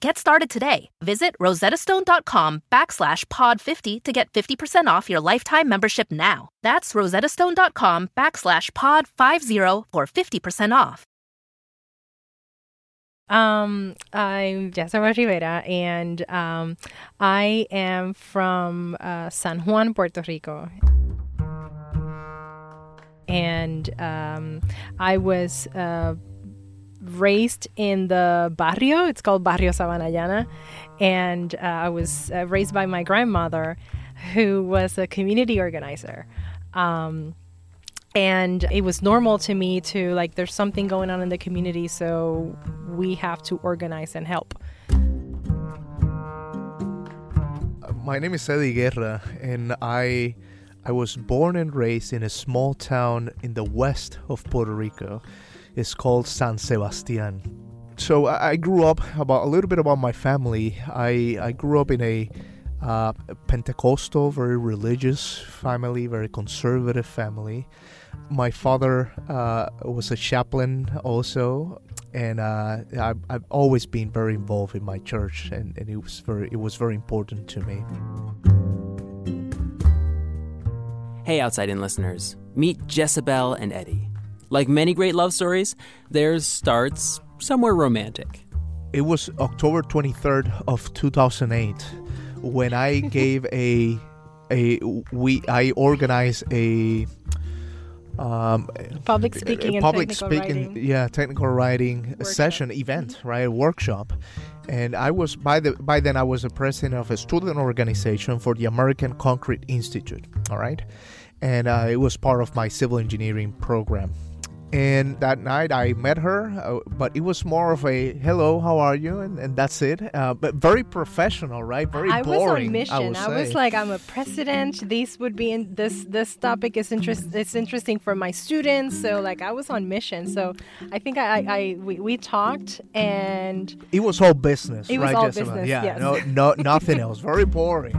Get started today. Visit rosettastone.com backslash pod50 to get 50% off your lifetime membership now. That's rosettastone.com backslash pod50 for 50% off. Um, I'm Jesabel Rivera, and um, I am from uh, San Juan, Puerto Rico. And um, I was uh, raised in the barrio. It's called Barrio Sabana Llana. And uh, I was uh, raised by my grandmother, who was a community organizer. Um, and it was normal to me to like, there's something going on in the community, so we have to organize and help. My name is Eddie Guerra, and I I was born and raised in a small town in the west of Puerto Rico. It's called San Sebastian. So I, I grew up about a little bit about my family. I I grew up in a uh, Pentecostal, very religious family, very conservative family. My father uh, was a chaplain also, and uh, I, I've always been very involved in my church, and, and it was very it was very important to me. Hey, Outside/In listeners, meet Jesabel and Eddie. Like many great love stories, theirs starts somewhere romantic. It was October 23rd of 2008 when I gave a a we I organized a um, Public speaking and public technical speaking writing. yeah technical writing Workshop. session event right a workshop and I was by the by then I was a president of a student organization for the American Concrete Institute all right and uh, it was part of my civil engineering program and that night I met her, uh, but it was more of a hello, how are you, and, and that's it. Uh, but very professional, right? Very boring. I was on mission. I, was like, I'm a president. This would be in this this topic is interest. It's interesting for my students. So like, I was on mission. So I think I, I, I we, we talked and it was all business, It was right? all Jessica? business, Yeah, yes. no, no, nothing else. Very boring.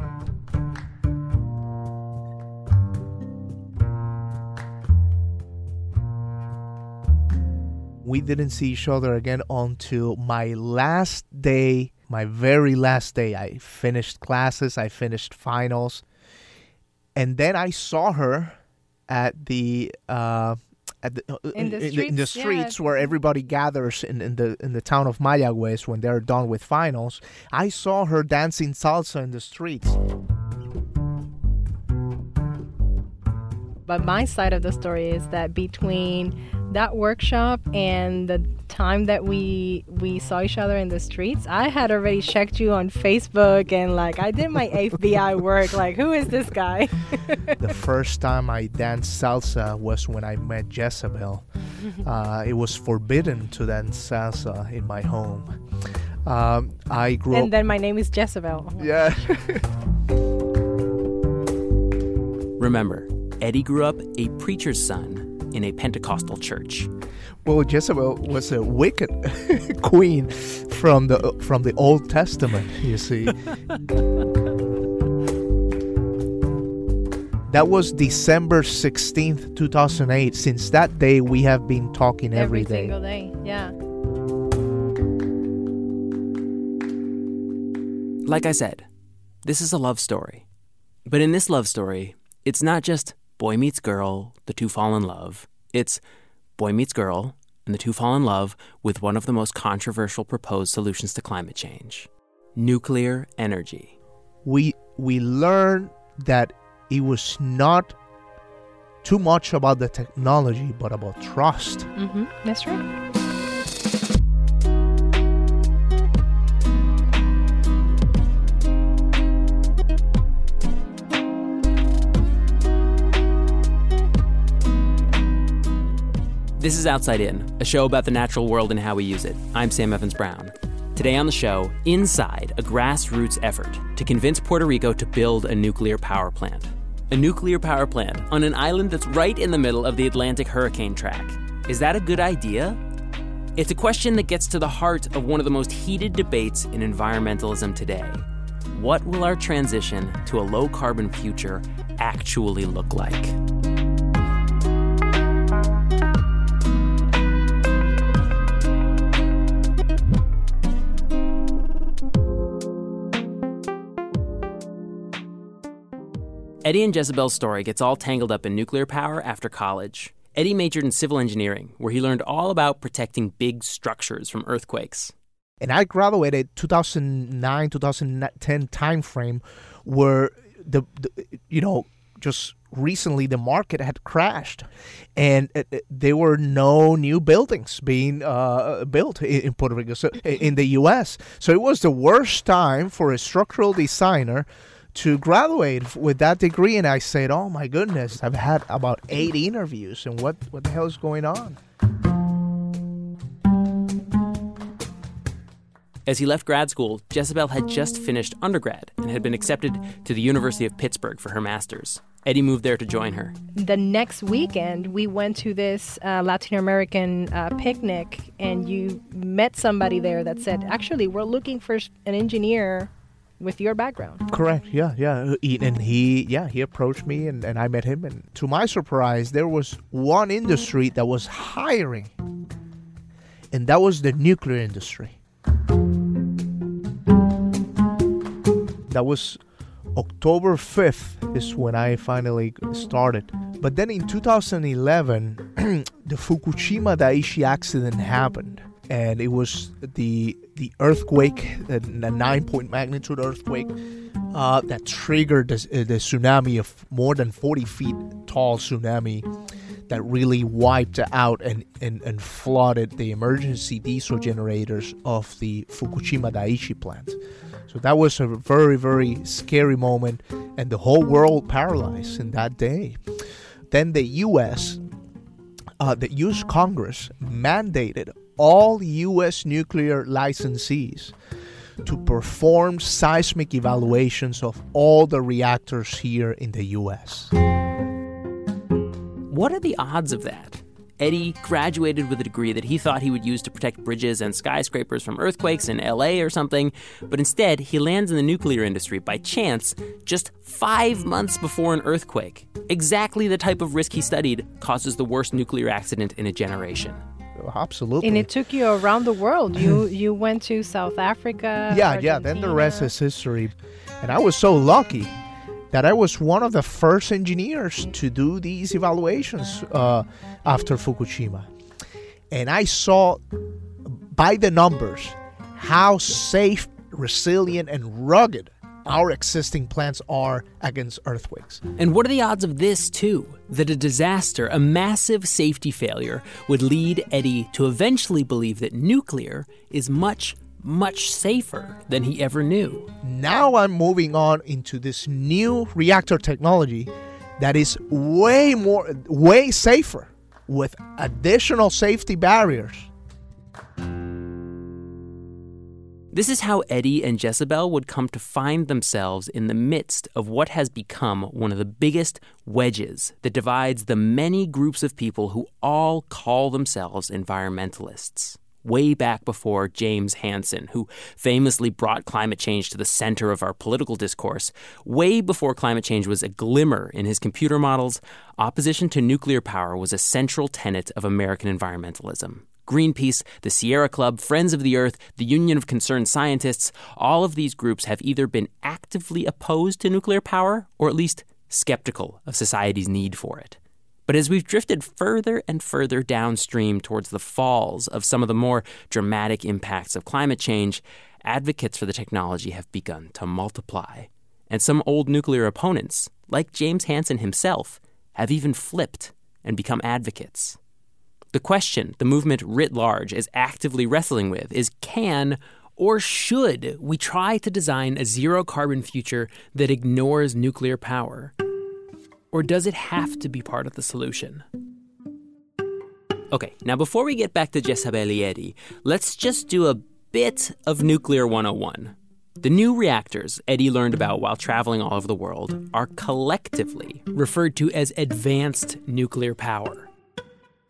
We didn't see each other again until my last day, my very last day. I finished classes, I finished finals, and then I saw her at the uh, at the, uh, In the in the streets, yeah. where everybody gathers in, in the in the town of Mayagüez when they're done with finals. I saw her dancing salsa in the streets. But my side of the story is that between that workshop and the time that we we saw each other in the streets, I had already checked you on Facebook and like I did my FBI work. Like, who is this guy? the first time I danced salsa was when I met Jesabel. Uh, it was forbidden to dance salsa in my home. Um, I grew and up. And then my name is Jesabel. yeah. Remember, Eddie grew up a preacher's son in a Pentecostal church. Well, Jezebel was a wicked queen from the from the Old Testament. You see. That was December 16th, 2008. Since that day, we have been talking Every every day. single day. Yeah. Like I said, this is a love story. But in this love story, it's not just boy meets girl, the two fall in love. It's boy meets girl, and the two fall in love with one of the most controversial proposed solutions to climate change nuclear energy. we we learned that it was not too much about the technology but about trust Mm-hmm. That's right. This is Outside/In, a show about the natural world and how we use it. I'm Sam Evans Brown. Today on the show, inside a grassroots effort to convince Puerto Rico to build a nuclear power plant. A nuclear power plant on an island that's right in the middle of the Atlantic hurricane track. Is that a good idea? It's a question that gets to the heart of one of the most heated debates in environmentalism today. What will our transition to a low carbon future actually look like? Eddie and Jesabel's story gets all tangled up in nuclear power after college. Eddie majored in civil engineering, where he learned all about protecting big structures from earthquakes. and i graduated 2009 2010 timeframe where the, the you know just recently the market had crashed and uh, uh, there were no new buildings being uh, built in, in Puerto Rico so in the US so it was the worst time for a structural designer to graduate with that degree and I said oh my goodness I've had about 8 interviews and what what the hell is going on As he left grad school, Jesabel had just finished undergrad and had been accepted to the University of Pittsburgh for her master's. Eddie moved there to join her. The next weekend, we went to this uh, Latin American uh, picnic, and you met somebody there that said, "Actually, we're looking for an engineer with your background." Correct. Yeah, yeah. And he, yeah, he approached me, and, and I met him. And to my surprise, there was one industry that was hiring, and that was the nuclear industry. That was October 5th is when I finally started. But then in 2011, the Fukushima Daiichi accident happened. And it was the the earthquake, the, nine point magnitude earthquake, uh, that triggered the, uh, the tsunami of more than 40 feet tall tsunami that really wiped out and, and, and flooded the emergency diesel generators of the Fukushima Daiichi plant. So that was a very, very scary moment, and the whole world paralyzed in that day. Then the U.S., uh, the U.S. Congress mandated all U.S. nuclear licensees to perform seismic evaluations of all the reactors here in the U.S. What are the odds of that? Eddie graduated with a degree that he thought he would use to protect bridges and skyscrapers from earthquakes in LA or something, but instead he lands in the nuclear industry by chance just five months before an earthquake. Exactly the type of risk he studied causes the worst nuclear accident in a generation. Absolutely. And it took you around the world. You you went to South Africa. yeah, yeah. Then the rest is history. And I was so lucky that I was one of the first engineers to do these evaluations uh, after Fukushima. And I saw by the numbers how safe, resilient, and rugged our existing plants are against earthquakes. And what are the odds of this, too? That a disaster, a massive safety failure, would lead Eddie to eventually believe that nuclear is much, much safer than he ever knew. Now I'm moving on into this new reactor technology that is way more, way safer with additional safety barriers. This is how Eddie and Jesabel would come to find themselves in the midst of what has become one of the biggest wedges that divides the many groups of people who all call themselves environmentalists. Way back before James Hansen, who famously brought climate change to the center of our political discourse, way before climate change was a glimmer in his computer models, opposition to nuclear power was a central tenet of American environmentalism. Greenpeace, the Sierra Club, Friends of the Earth, the Union of Concerned Scientists, all of these groups have either been actively opposed to nuclear power or at least skeptical of society's need for it. But as we've drifted further and further downstream towards the falls of some of the more dramatic impacts of climate change, advocates for the technology have begun to multiply. And some old nuclear opponents, like James Hansen himself, have even flipped and become advocates. The question the movement writ large is actively wrestling with is can or should we try to design a zero carbon future that ignores nuclear power? Or does it have to be part of the solution? Okay, now before we get back to Jesabel Eddie, let's just do a bit of Nuclear 101. The new reactors Eddie learned about while traveling all over the world are collectively referred to as advanced nuclear power.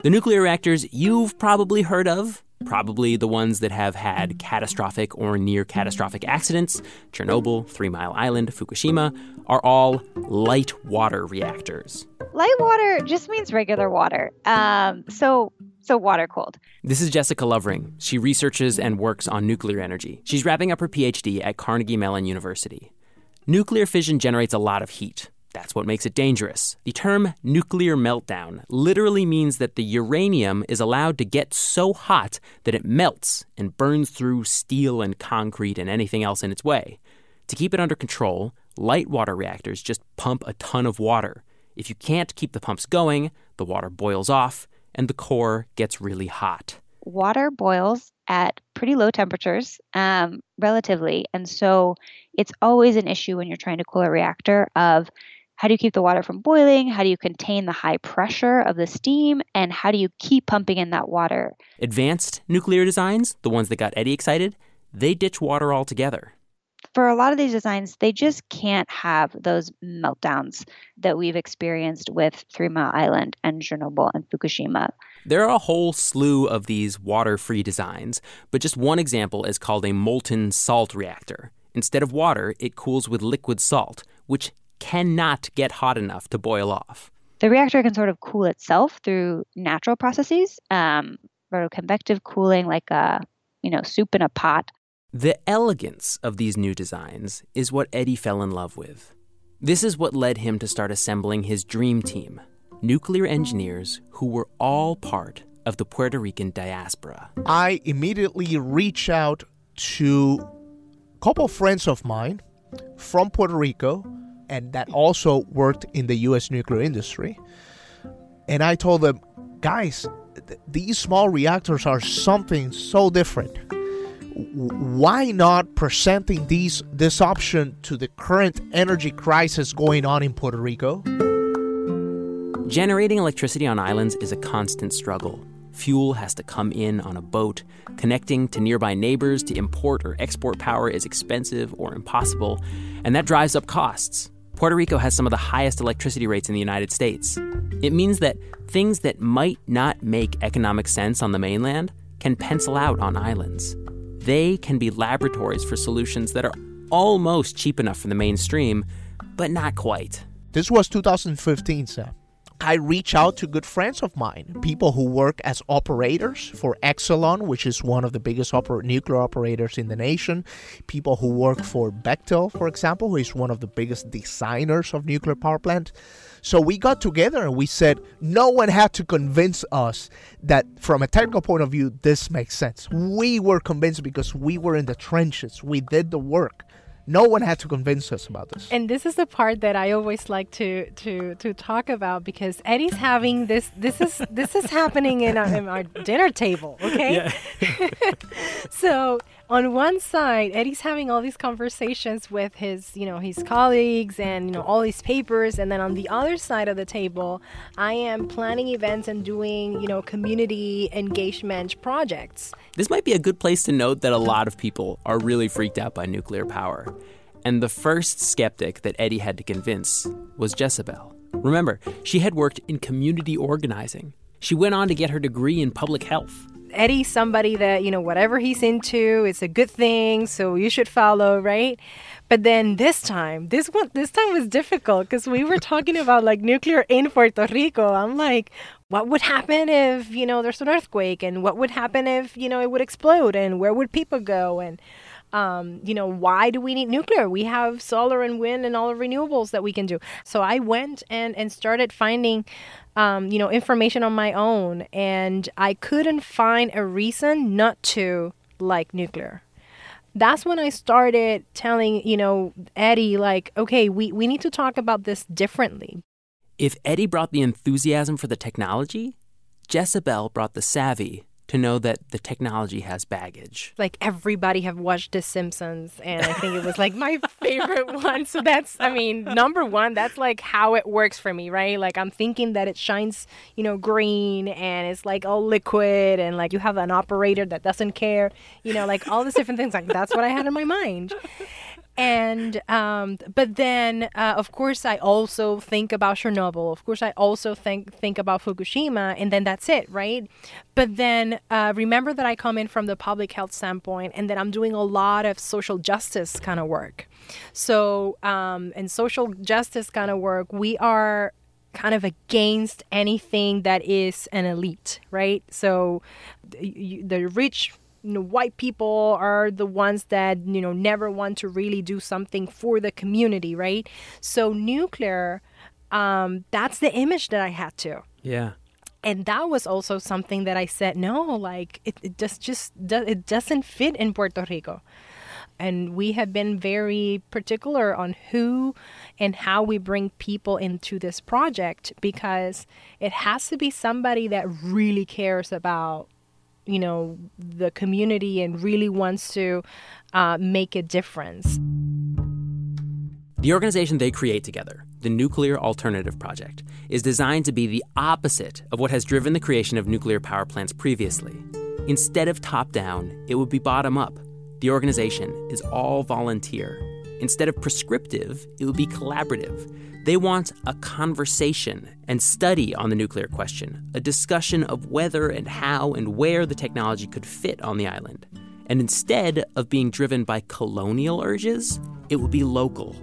The nuclear reactors you've probably heard of, probably the ones that have had catastrophic or near catastrophic accidents, Chernobyl, Three Mile Island, Fukushima, are all light water reactors. Light water just means regular water. Um, so so water cooled. This is Jessica Lovering. She researches and works on nuclear energy. She's wrapping up her PhD at Carnegie Mellon University. Nuclear fission generates a lot of heat. That's what makes it dangerous. The term nuclear meltdown literally means that the uranium is allowed to get so hot that it melts and burns through steel and concrete and anything else in its way. To keep it under control, light water reactors just pump a ton of water. If you can't keep the pumps going, the water boils off and the core gets really hot. Water boils at pretty low temperatures, um, relatively, and so it's always an issue when you're trying to cool a reactor of how do you keep the water from boiling? How do you contain the high pressure of the steam? And how do you keep pumping in that water? Advanced nuclear designs, the ones that got Eddie excited, they ditch water altogether. For a lot of these designs, they just can't have those meltdowns that we've experienced with Three Mile Island and Chernobyl and Fukushima. There are a whole slew of these water free designs, but just one example is called a molten salt reactor. Instead of water, it cools with liquid salt, which cannot get hot enough to boil off. The reactor can sort of cool itself through natural processes, um, rotoconvective cooling, like a you know soup in a pot. The elegance of these new designs is what Eddie fell in love with. This is what led him to start assembling his dream team nuclear engineers who were all part of the Puerto Rican diaspora. I immediately reach out to a couple friends of mine from Puerto Rico and that also worked in the US nuclear industry. And I told them, guys, th- these small reactors are something so different. why not presenting these this option to the current energy crisis going on in Puerto Rico? Generating electricity on islands is a constant struggle. Fuel has to come in on a boat. Connecting to nearby neighbors to import or export power is expensive or impossible, and that drives up costs. Puerto Rico has some of the highest electricity rates in the United States. It means that things that might not make economic sense on the mainland can pencil out on islands. They can be laboratories for solutions that are almost cheap enough for the mainstream, but not quite. This was 2015, Sam. I reach out to good friends of mine, people who work as operators for Exelon, which is one of the biggest oper- nuclear operators in the nation, people who work for Bechtel, for example, who is one of the biggest designers of nuclear power plant. So we got together and we said no one had to convince us that from a technical point of view this makes sense. We were convinced because we were in the trenches. We did the work. No one had to convince us about this. And this is the part that I always like to to to talk about because Eddie's having this. This is this is happening in our, in our dinner table. Okay. so on one side, Eddie's having all these conversations with his, you know, his colleagues and you know all these papers, and then on the other side of the table, I am planning events and doing, you know, community engagement projects. This might be a good place to note that a lot of people are really freaked out by nuclear power. And the first skeptic that Eddie had to convince was Jesabel. Remember, she had worked in community organizing. She went on to get her degree in public health. Eddie's somebody that, you know, whatever he's into, it's a good thing, so you should follow, right? But then this time, this one this time was difficult because we were talking about like nuclear in Puerto Rico. I'm like, what would happen if, you know, there's an earthquake and what would happen if, you know, it would explode and where would people go and um, you know, why do we need nuclear? We have solar and wind and all the renewables that we can do. So I went and, and started finding, um, you know, information on my own, and I couldn't find a reason not to like nuclear. That's when I started telling, you know, Eddie, like, okay, we, we need to talk about this differently. If Eddie brought the enthusiasm for the technology, Jesabel brought the savvy to know that the technology has baggage. Like everybody have watched The Simpsons, and I think it was like my favorite one. So that's, I mean, number one. That's like how it works for me, right? Like I'm thinking that it shines, you know, green, and it's like all liquid, and like you have an operator that doesn't care, you know, like all these different things. Like that's what I had in my mind and um, but then uh, of course I also think about Chernobyl. Of course I also think think about Fukushima, and then that's it, right? But then uh, remember that I come in from the public health standpoint, and that I'm doing a lot of social justice kind of work. So um, in social justice kind of work, we are kind of against anything that is an elite, right? So the rich you know, white people are the ones that you know never want to really do something for the community, right? So nuclear, um, that's the image that I had to. Yeah. And that was also something that I said, no, like it, it just just it doesn't fit in Puerto Rico. And we have been very particular on who and how we bring people into this project because it has to be somebody that really cares about you know the community and really wants to uh, make a difference. The organization they create together, the Nuclear Alternative Project, is designed to be the opposite of what has driven the creation of nuclear power plants previously. Instead of top down, it would be bottom up. The organization is all volunteer. Instead of prescriptive, it would be collaborative. They want a conversation and study on the nuclear question, a discussion of whether and how and where the technology could fit on the island. And instead of being driven by colonial urges, it would be local.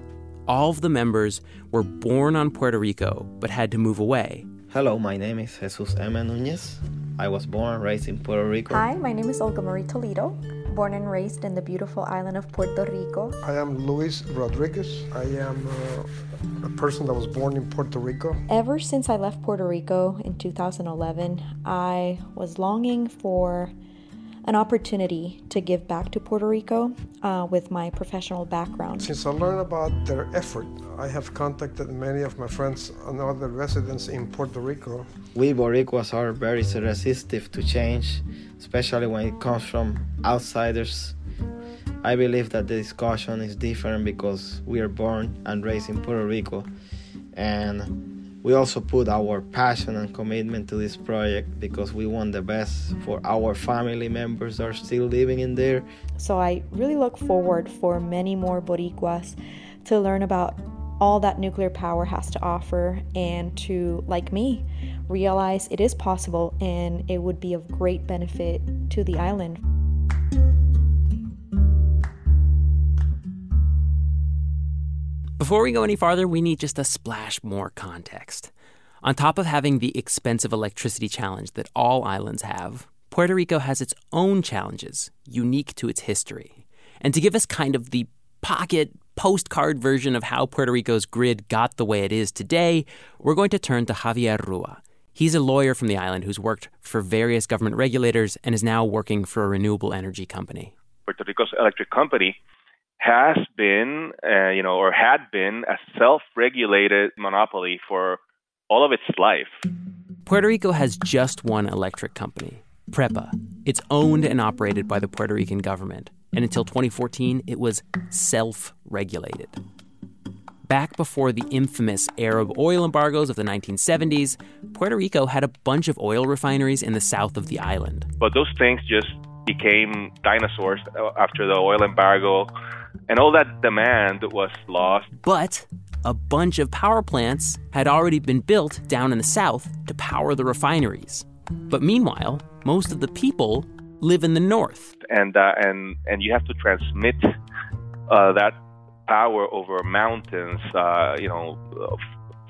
All of the members were born on Puerto Rico but had to move away. Hello, my name is Jesus M. Nunez. I was born and raised in Puerto Rico. Hi, my name is Olga Marie Toledo born and raised in the beautiful island of Puerto Rico. I am Luis Rodriguez. I am uh, a person that was born in Puerto Rico. Ever since I left Puerto Rico in 2011, I was longing for an opportunity to give back to Puerto Rico uh, with my professional background. Since I learned about their effort, I have contacted many of my friends and other residents in Puerto Rico. We Boricuas are very resistive to change, especially when it comes from outsiders. I believe that the discussion is different because we are born and raised in Puerto Rico and we also put our passion and commitment to this project because we want the best for our family members that are still living in there. So I really look forward for many more Boricuas to learn about all that nuclear power has to offer and to, like me, realize it is possible and it would be of great benefit to the island. Before we go any farther, we need just a splash more context. On top of having the expensive electricity challenge that all islands have, Puerto Rico has its own challenges, unique to its history. And to give us kind of the pocket postcard version of how Puerto Rico's grid got the way it is today, we're going to turn to Javier Rua. He's a lawyer from the island who's worked for various government regulators and is now working for a renewable energy company. Puerto Rico's electric company has been, uh, you know, or had been a self-regulated monopoly for all of its life. Puerto Rico has just one electric company, PREPA. It's owned and operated by the Puerto Rican government, and until 2014, it was self-regulated. Back before the infamous Arab oil embargoes of the 1970s, Puerto Rico had a bunch of oil refineries in the south of the island. But those things just became dinosaurs after the oil embargo, and all that demand was lost. But a bunch of power plants had already been built down in the south to power the refineries. But meanwhile, most of the people live in the north. And, uh, and, and you have to transmit uh, that power over mountains, uh, you know,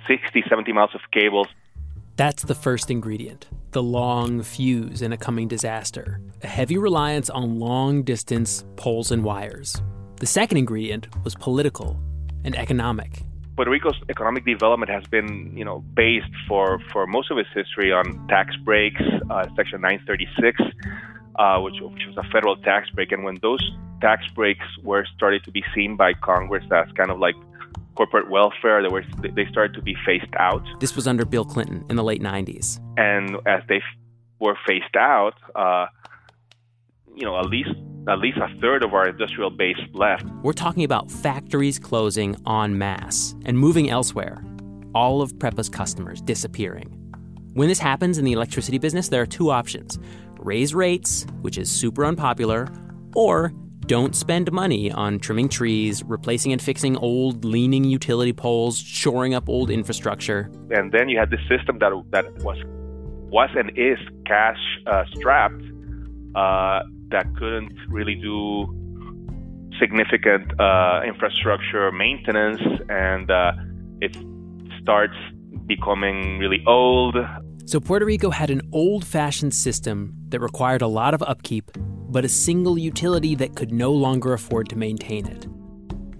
60, 70 miles of cables. That's the first ingredient the long fuse in a coming disaster, a heavy reliance on long distance poles and wires. The second ingredient was political and economic. Puerto Rico's economic development has been, you know, based for, for most of its history on tax breaks, uh, Section 936, uh, which, which was a federal tax break. And when those tax breaks were started to be seen by Congress as kind of like corporate welfare. They were they started to be phased out. This was under Bill Clinton in the late '90s. And as they f- were phased out, uh, you know, at least at least a third of our industrial base left. We're talking about factories closing en masse and moving elsewhere. All of PREPA's customers disappearing. When this happens in the electricity business, there are two options raise rates, which is super unpopular, or don't spend money on trimming trees, replacing and fixing old leaning utility poles, shoring up old infrastructure. And then you had this system that that was was and is cash uh, strapped uh, that couldn't really do significant uh, infrastructure maintenance, and uh, it starts becoming really old. So Puerto Rico had an old-fashioned system that required a lot of upkeep but a single utility that could no longer afford to maintain it.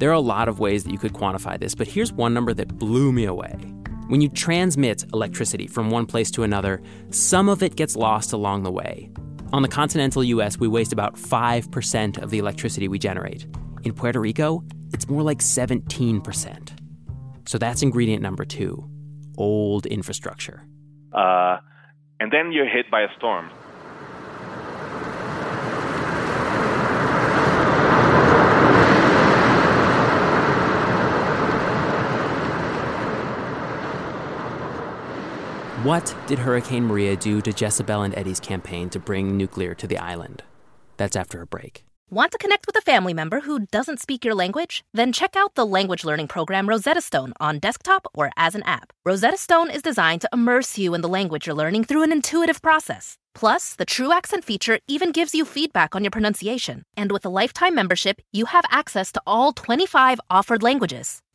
There are a lot of ways that you could quantify this, but here's one number that blew me away. When you transmit electricity from one place to another, some of it gets lost along the way. On the continental US, we waste about 5% of the electricity we generate. In Puerto Rico, it's more like 17%. So that's ingredient number two old infrastructure. Uh, and then you're hit by a storm. What did Hurricane Maria do to Jesabel and Eddie's campaign to bring nuclear to the island? That's after a break. Want to connect with a family member who doesn't speak your language? Then check out the language learning program Rosetta Stone on desktop or as an app. Rosetta Stone is designed to immerse you in the language you're learning through an intuitive process. Plus, the True Accent feature even gives you feedback on your pronunciation. And with a lifetime membership, you have access to all 25 offered languages.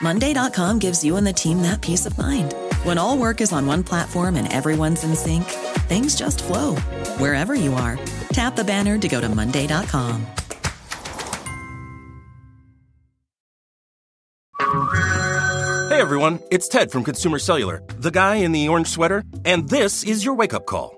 Monday.com gives you and the team that peace of mind. When all work is on one platform and everyone's in sync, things just flow wherever you are. Tap the banner to go to Monday.com. Hey everyone, it's Ted from Consumer Cellular, the guy in the orange sweater, and this is your wake up call.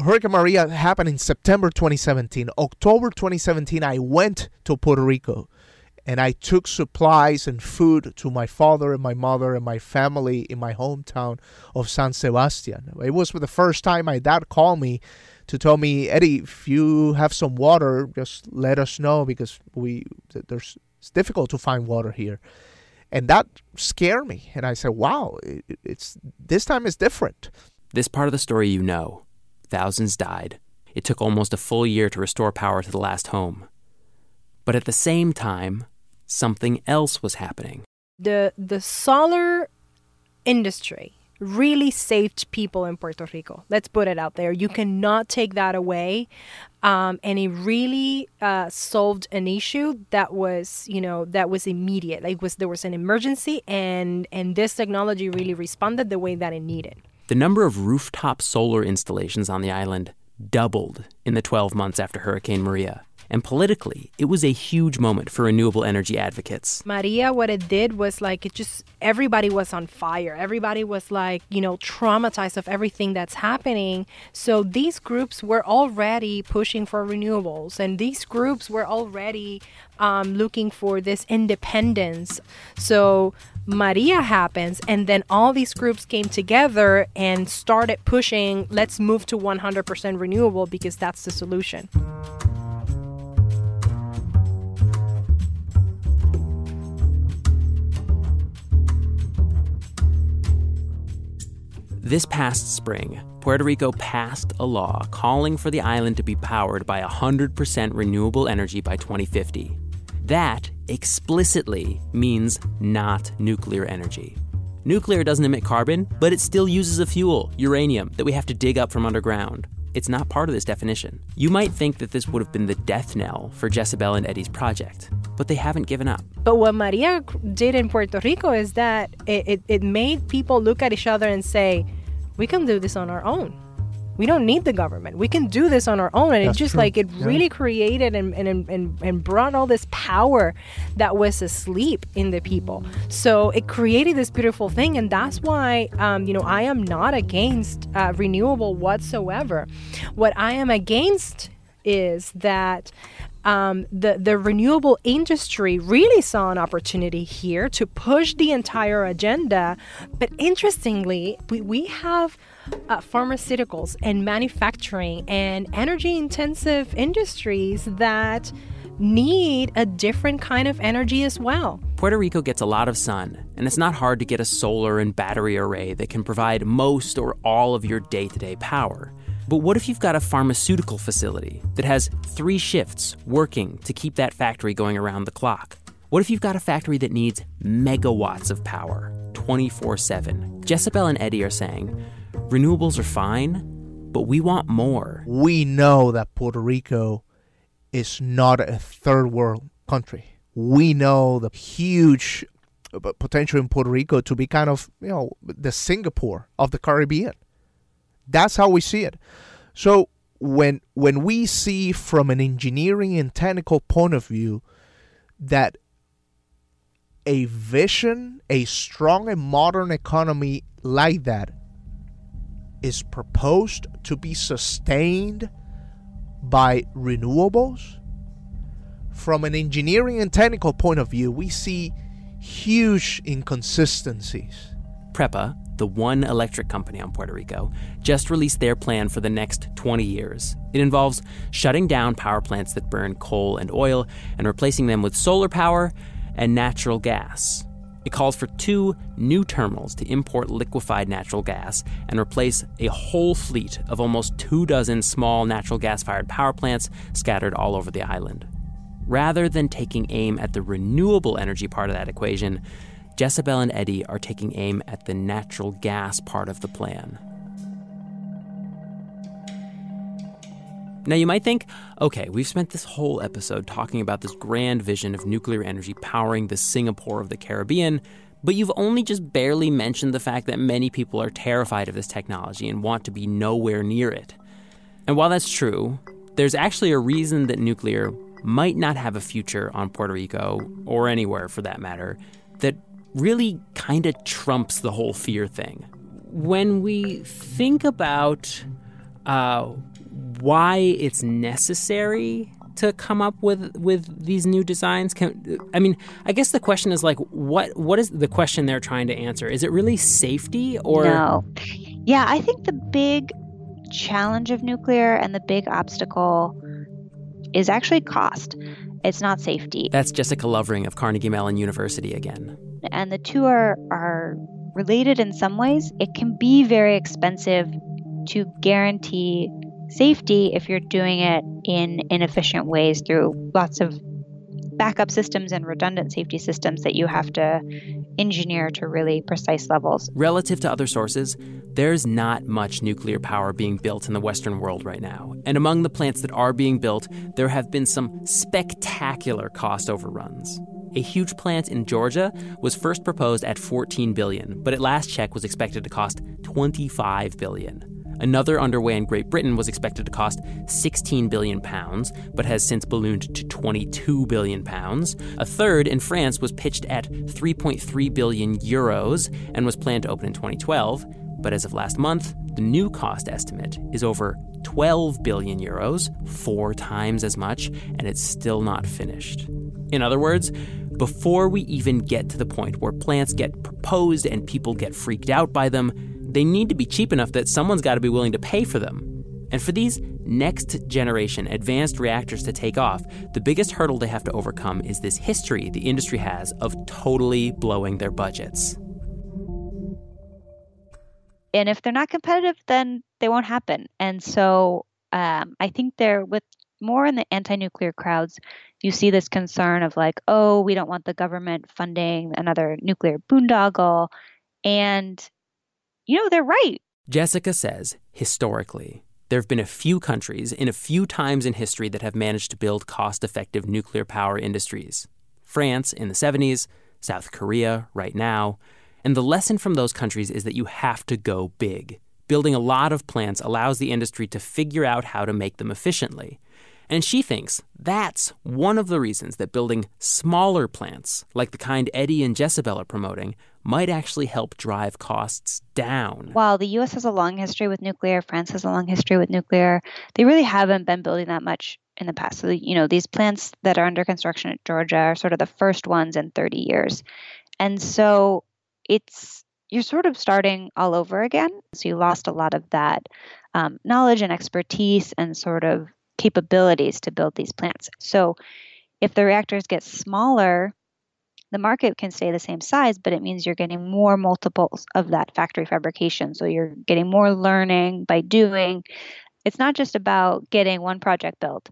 Hurricane Maria happened in September 2017. October 2017, I went to Puerto Rico and I took supplies and food to my father and my mother and my family in my hometown of San Sebastian. It was for the first time my dad called me to tell me, Eddie, if you have some water, just let us know because we there's it's difficult to find water here. and that scared me. And I said, "Wow, it, it's this time is different." This part of the story you know. Thousands died. It took almost a full year to restore power to the last home. But at the same time, something else was happening. The the solar industry really saved people in Puerto Rico. Let's put it out there. You cannot take that away. Um, and it really uh, solved an issue that was, you know, that was immediate. Like was there was an emergency, and and this technology really responded the way that it needed. The number of rooftop solar installations on the island doubled in the 12 months after Hurricane Maria. And politically, it was a huge moment for renewable energy advocates. Maria, what it did was like it just everybody was on fire. Everybody was like, you know, traumatized of everything that's happening. So these groups were already pushing for renewables, and these groups were already um, looking for this independence. So Maria happens, and then all these groups came together and started pushing, let's move to 100% renewable because that's the solution. This past spring, Puerto Rico passed a law calling for the island to be powered by 100% renewable energy by 2050. That explicitly means not nuclear energy. Nuclear doesn't emit carbon, but it still uses a fuel, uranium, that we have to dig up from underground. It's not part of this definition. You might think that this would have been the death knell for Jesabel and Eddie's project, but they haven't given up. But what Maria did in Puerto Rico is that it, it, it made people look at each other and say, we can do this on our own. We don't need the government. We can do this on our own. And That's it just true. like it Yeah. really created and, and, and, and brought all this power that was asleep in the people. So it created this beautiful thing. And that's why, um, you know, I am not against uh, renewable whatsoever. What I am against is that um, the the renewable industry really saw an opportunity here to push the entire agenda. But interestingly, we, we have uh, pharmaceuticals and manufacturing and energy intensive industries that need a different kind of energy as well. Puerto Rico gets a lot of sun, and it's not hard to get a solar and battery array that can provide most or all of your day to day power. But what if you've got a pharmaceutical facility that has three shifts working to keep that factory going around the clock? What if you've got a factory that needs megawatts of power 24 7? Jesabel and Eddie are saying renewables are fine, but we want more. We know that Puerto Rico is not a third world country. We know the huge uh, potential in Puerto Rico to be kind of, you know, the Singapore of the Caribbean. That's how we see it. So when when we see from an engineering and technical point of view that a vision, a strong and modern economy like that is proposed to be sustained by renewables, from an engineering and technical point of view, we see huge inconsistencies. PREPA, the one electric company on Puerto Rico, just released their plan for the next 20 years. It involves shutting down power plants that burn coal and oil and replacing them with solar power and natural gas. It calls for two new terminals to import liquefied natural gas and replace a whole fleet of almost two dozen small natural gas fired power plants scattered all over the island. Rather than taking aim at the renewable energy part of that equation, Jesabel and Eddie are taking aim at the natural gas part of the plan. Now, you might think, okay, we've spent this whole episode talking about this grand vision of nuclear energy powering the Singapore of the Caribbean, but you've only just barely mentioned the fact that many people are terrified of this technology and want to be nowhere near it. And while that's true, there's actually a reason that nuclear might not have a future on Puerto Rico, or anywhere for that matter, that really kind of trumps the whole fear thing. When we think about uh, why it's necessary to come up with with these new designs. Can i mean i guess the question is like what what is the question they're trying to answer? Is it really safety or? No. Yeah i think the big challenge of nuclear and the big obstacle is actually cost. It's not safety. That's jessica lovering of carnegie mellon university again. And the two are are related in some ways. It can be very expensive to guarantee safety if you're doing it in inefficient ways through lots of backup systems and redundant safety systems that you have to engineer to really precise levels. Relative to other sources, there's not much nuclear power being built in the Western world right now. And among the plants that are being built, there have been some spectacular cost overruns. A huge plant in Georgia was first proposed at 14 billion, but at last check was expected to cost 25 billion. Another underway in Great Britain was expected to cost 16 billion pounds, but has since ballooned to 22 billion pounds. A third in France was pitched at 3.3 billion euros and was planned to open in 2012, but as of last month, the new cost estimate is over 12 billion euros, four times as much, and it's still not finished. In other words, before we even get to the point where plants get proposed and people get freaked out by them, they need to be cheap enough that someone's got to be willing to pay for them. And for these next generation advanced reactors to take off, the biggest hurdle they have to overcome is this history the industry has of totally blowing their budgets. And if they're not competitive, then they won't happen. And so um, I think they're with more in the anti nuclear crowds, you see this concern of like, oh, we don't want the government funding another nuclear boondoggle. And you know, they're right. Jessica says, historically, there have been a few countries in a few times in history that have managed to build cost effective nuclear power industries. France in the 70s, South Korea right now. And the lesson from those countries is that you have to go big. Building a lot of plants allows the industry to figure out how to make them efficiently. And she thinks that's one of the reasons that building smaller plants, like the kind Eddie and Jesabel are promoting, might actually help drive costs down. While the US has a long history with nuclear, France has a long history with nuclear, they really haven't been building that much in the past. So, you know, these plants that are under construction at Georgia are sort of the first ones in 30 years. And so it's, you're sort of starting all over again. So you lost a lot of that um, knowledge and expertise and sort of capabilities to build these plants. So if the reactors get smaller, the market can stay the same size, but it means you're getting more multiples of that factory fabrication. So you're getting more learning by doing. It's not just about getting one project built,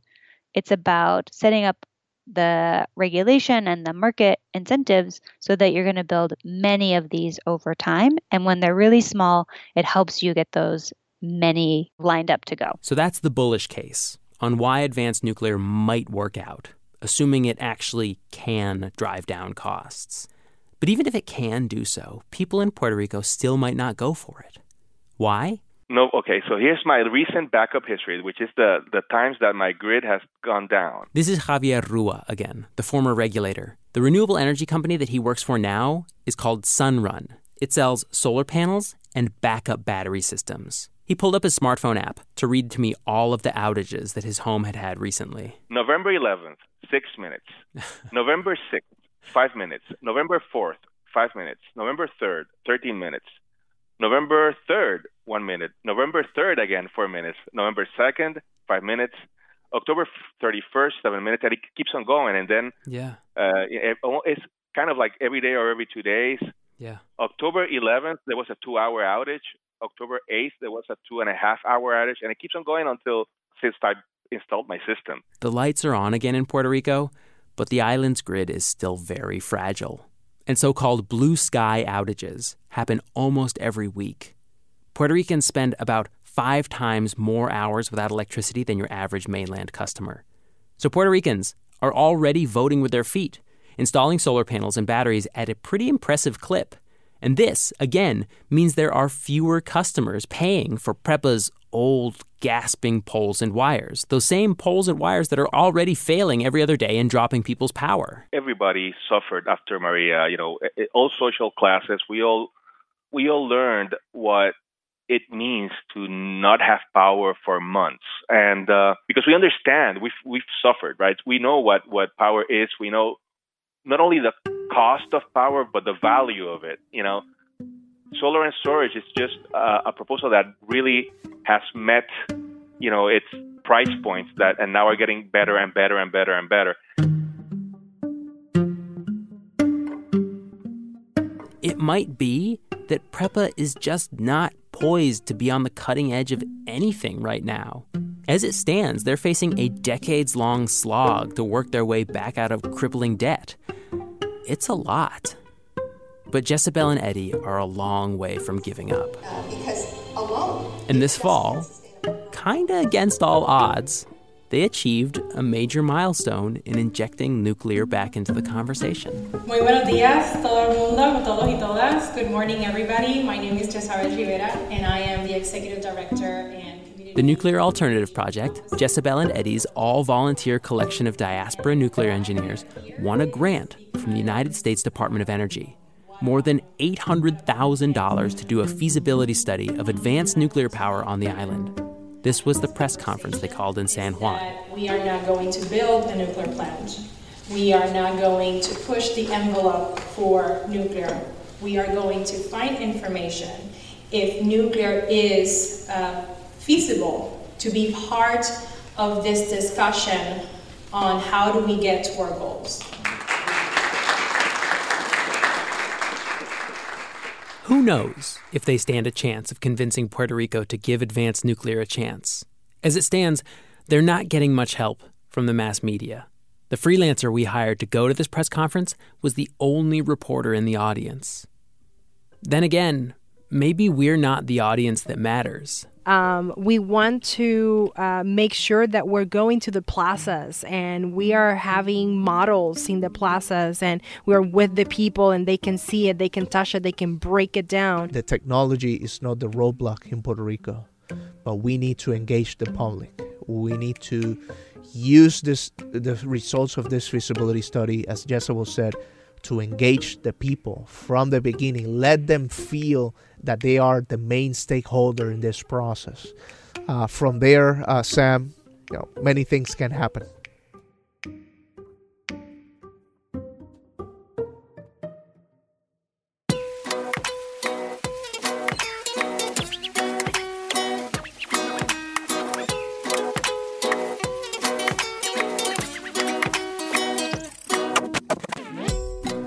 it's about setting up the regulation and the market incentives so that you're going to build many of these over time. And when they're really small, it helps you get those many lined up to go. So that's the bullish case on why advanced nuclear might work out, assuming it actually can drive down costs. But even if it can do so, people in Puerto Rico still might not go for it. Why? No, okay, so here's my recent backup history, which is the, the times that my grid has gone down. This is Javier Rua again, the former regulator. The renewable energy company that he works for now is called Sunrun. It sells solar panels and backup battery systems. He pulled up his smartphone app to read to me all of the outages that his home had had recently. November 11th, six minutes. November 6th, five minutes. November 4th, five minutes. November 3rd, 13 minutes. November 3rd, one minute. November 3rd, again, four minutes. November 2nd, five minutes. October 31st, seven minutes. And it keeps on going. And then yeah, uh, it, it's kind of like every day or every two days. Yeah. October 11th, there was a two hour outage. October 8th, there was a two and a half hour outage, and it keeps on going until since installed my system. The lights are on again in Puerto Rico, but the island's grid is still very fragile. And so called blue sky outages happen almost every week. Puerto Ricans spend about five times more hours without electricity than your average mainland customer. So Puerto Ricans are already voting with their feet, installing solar panels and batteries at a pretty impressive clip. And this, again, means there are fewer customers paying for PREPA's old, gasping poles and wires. Those same poles and wires that are already failing every other day and dropping people's power. Everybody suffered after Maria. You know, all social classes. We all we all learned what it means to not have power for months, and uh, because we understand, we've we've suffered, right? We know what what power is. We know not only the cost of power, but the value of it. You know, solar and storage is just uh, a proposal that really has met, you know, its price points that, and now are getting better and better and better and better. it might be that PREPA is just not poised to be on the cutting edge of anything right now. As it stands, they're facing a decades long slog to work their way back out of crippling debt. It's a lot. But Jesabel and Eddie are a long way from giving up. Uh, because alone. And this fall, kinda against all odds, they achieved a major milestone in injecting nuclear back into the conversation. Muy buenos días, todo el mundo, todos y todas. Good morning, everybody. My name is Jesabel Rivera, and I am the Executive Director and The Nuclear Alternative Project, Jesabel and Eddie's all volunteer collection of diaspora nuclear engineers, won a grant from the United States Department of Energy. More than $800,000 to do a feasibility study of advanced nuclear power on the island. This was the press conference they called in San Juan. we are not going to build a nuclear plant. We are not going to push the envelope for nuclear. We are going to find information if nuclear is uh, feasible to be part of this discussion on how do we get to our goals. Who knows if they stand a chance of convincing Puerto Rico to give advanced nuclear a chance? As it stands, they're not getting much help from the mass media. The freelancer we hired to go to this press conference was the only reporter in the audience. Then again, maybe we're not the audience that matters. Um, we want to uh, make sure that we're going to the plazas and we are having models in the plazas and we're with the people and they can see it, they can touch it, they can break it down. The technology is not the roadblock in Puerto Rico, but we need to engage the public. We need to use this the results of this feasibility study, as Jesabel said, to engage the people from the beginning. Let them feel that they are the main stakeholder in this process. Uh, from there, uh, Sam, you know, many things can happen.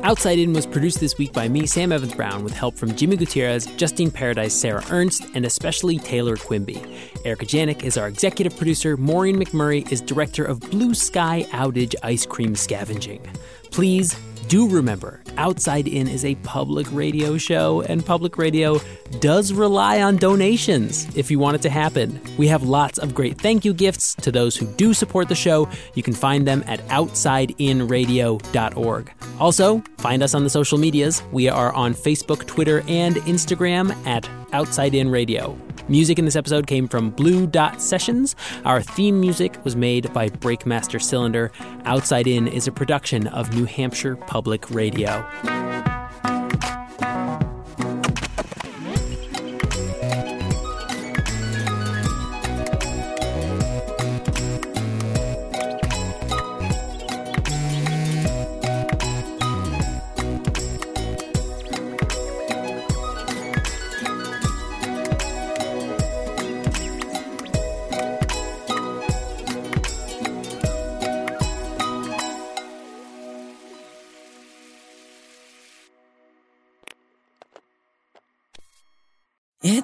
Outside/In was produced this week by me, Sam Evans Brown, with help from Jimmy Gutierrez, Justine Paradise, Sarah Ernst, and especially Taylor Quimby. Erica Janik is our executive producer. Maureen McMurray is director of Blue Sky Outage Ice Cream Scavenging. Please do remember, Outside/In is a public radio show, and public radio does rely on donations if you want it to happen. We have lots of great thank you gifts to those who do support the show. You can find them at outsideinradio.org. Also, find us on the social medias. We are on Facebook, Twitter, and Instagram at Outside/In Radio. Music in this episode came from Blue Dot Sessions. Our theme music was made by Breakmaster Cylinder. Outside/In is a production of New Hampshire Public Radio.